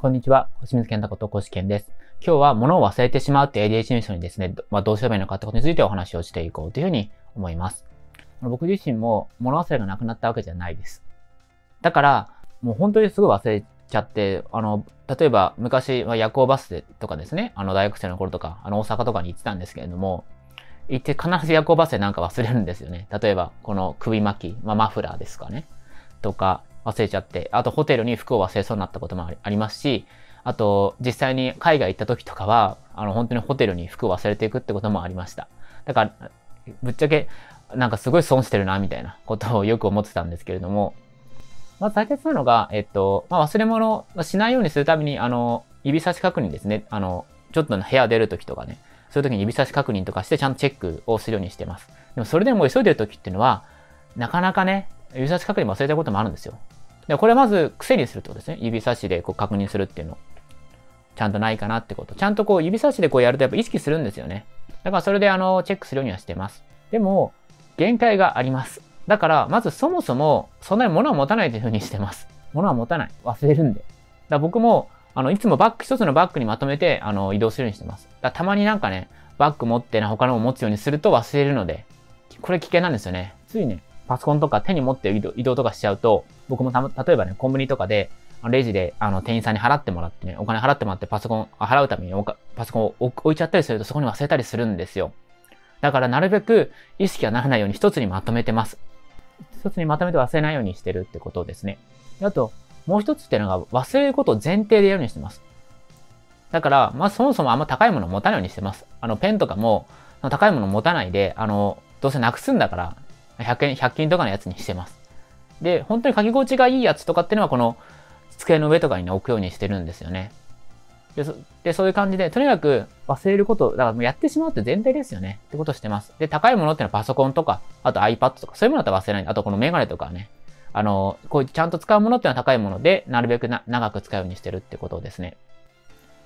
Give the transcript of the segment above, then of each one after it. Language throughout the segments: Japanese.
こんにちは。星水健太ことコシケンです。今日は物を忘れてしまうって ADHD の人にですね、まあ、どうすればいいのかってことについてお話をしていこうというふうに思います。僕自身も物忘れがなくなったわけじゃないです。だから、もう本当にすぐ忘れちゃって、あの、例えば昔、まあ、夜行バスとかですね、あの大学生の頃とか、あの大阪とかに行ってたんですけれども、行って必ず夜行バスでなんか忘れるんですよね。例えば、この首巻き、まあ、マフラーですかね。とか、忘れちゃって、あとホテルに服を忘れそうになったこともありますし、あと実際に海外行った時とかは、あの本当にホテルに服を忘れていくってこともありました。だから、ぶっちゃけなんかすごい損してるなみたいなことをよく思ってたんですけれども、まず大切なのが、えっと、まあ、忘れ物をしないようにするために、あの、指差し確認ですね。あの、ちょっと部屋出るときとかね、そういう時に指差し確認とかしてちゃんとチェックをするようにしてます。でもそれでも急いでる時っていうのは、なかなかね、指差し確認忘れたこともあるんですよ。で、これまず癖にするってことですね。指差しでこう確認するっていうの。ちゃんとないかなってこと。ちゃんとこう指差しでこうやるとやっぱ意識するんですよね。だからそれであの、チェックするようにはしてます。でも、限界があります。だから、まずそもそも、そんなに物を持たないというふうにしてます。物は持たない。忘れるんで。だ僕も、あの、いつもバッグ、一つのバッグにまとめて、あの、移動するようにしてます。だたまになんかね、バッグ持ってね、他のも持つようにすると忘れるので、これ危険なんですよね。ついね、パソコンとか手に持って移動移動とかしちゃうと、僕もた例えばね、コンビニとかで、レジで、あの、店員さんに払ってもらってね、お金払ってもらってパソコン、払うためにパソコンを置いちゃったりするとそこに忘れたりするんですよ。だからなるべく意識がならないように一つにまとめてます。一つにまとめて忘れないようにしてるってことですね。あと、もう一つっていうのが忘れることを前提でやるようにしてます。だから、まずそもそもあんま高いものを持たないようにしてます。あの、ペンとかも、高いものを持たないで、あの、どうせなくすんだから、100円、100均とかのやつにしてます。で、本当に書き心地がいいやつとかっていうのは、この、机の上とかに、置くようにしてるんですよね。でそで、そういう感じで、とにかく忘れること、だからもうやってしまうって前提ですよね。ってことしてます。で、高いものっていうのはパソコンとか、あと iPad とか、そういうものだったら忘れない。あとこのメガネとかね。あの、こういうちゃんと使うものっていうのは高いもので、なるべくな長く使うようにしてるってことですね。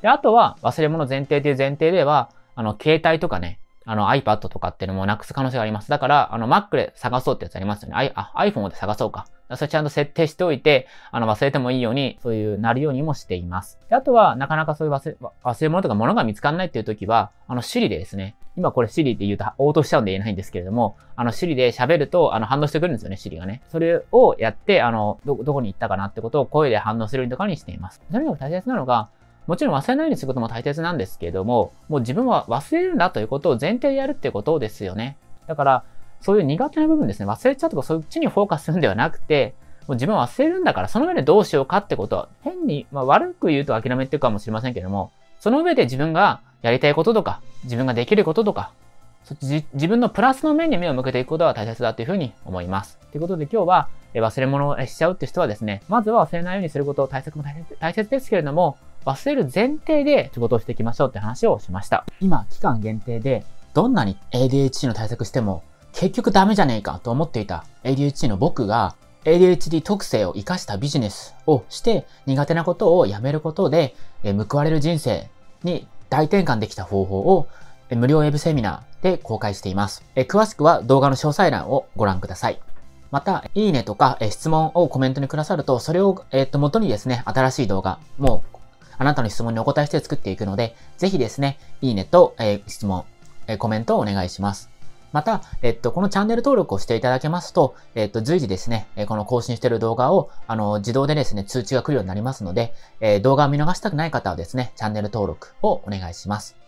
で、あとは忘れ物前提という前提では、あの、携帯とかね、あの iPad とかっていうのもなくす可能性があります。だから、あの Mac で探そうってやつありますよね。I、あ、iPhone で探そうか。それちゃんと設定しておいて、あの忘れてもいいように、そういうなるようにもしています。であとは、なかなかそういう忘れ、忘れ物とか物が見つかんないっていう時は、あの Siri でですね、今これ Siri って言うと応答しちゃうんで言えないんですけれども、あの Siri で喋ると、あの反応してくるんですよね、Siri がね。それをやって、あの、ど、どこに行ったかなってことを声で反応するとかにしています。とにかく大切なのが、もちろん忘れないようにすることも大切なんですけれども、もう自分は忘れるんだということを前提でやるっていうことですよね。だから、そういう苦手な部分ですね、忘れちゃうとかそっちにフォーカスするんではなくて、もう自分は忘れるんだから、その上でどうしようかってことは、変に、まあ、悪く言うと諦めてるかもしれませんけども、その上で自分がやりたいこととか、自分ができることとか、そっち自分のプラスの面に目を向けていくことが大切だというふうに思います。ということで今日は、忘れ物をしちゃうって人はですね、まずは忘れないようにすることを大切も大切ですけれども、忘れる前提で仕事をしていきましょうって話をしました。今、期間限定で、どんなに ADHD の対策しても、結局ダメじゃねえかと思っていた ADHD の僕が、ADHD 特性を活かしたビジネスをして苦手なことをやめることで、報われる人生に大転換できた方法を無料ウェブセミナーで公開しています。詳しくは動画の詳細欄をご覧ください。また、いいねとか、質問をコメントにくださると、それを、えっ、と、元にですね、新しい動画もあなたの質問にお答えして作っていくので、ぜひですね、いいねと、えー、質問、えー、コメントをお願いします。また、えっと、このチャンネル登録をしていただけますと、えっと、随時ですねえ、この更新している動画を、あの、自動でですね、通知が来るようになりますので、えー、動画を見逃したくない方はですね、チャンネル登録をお願いします。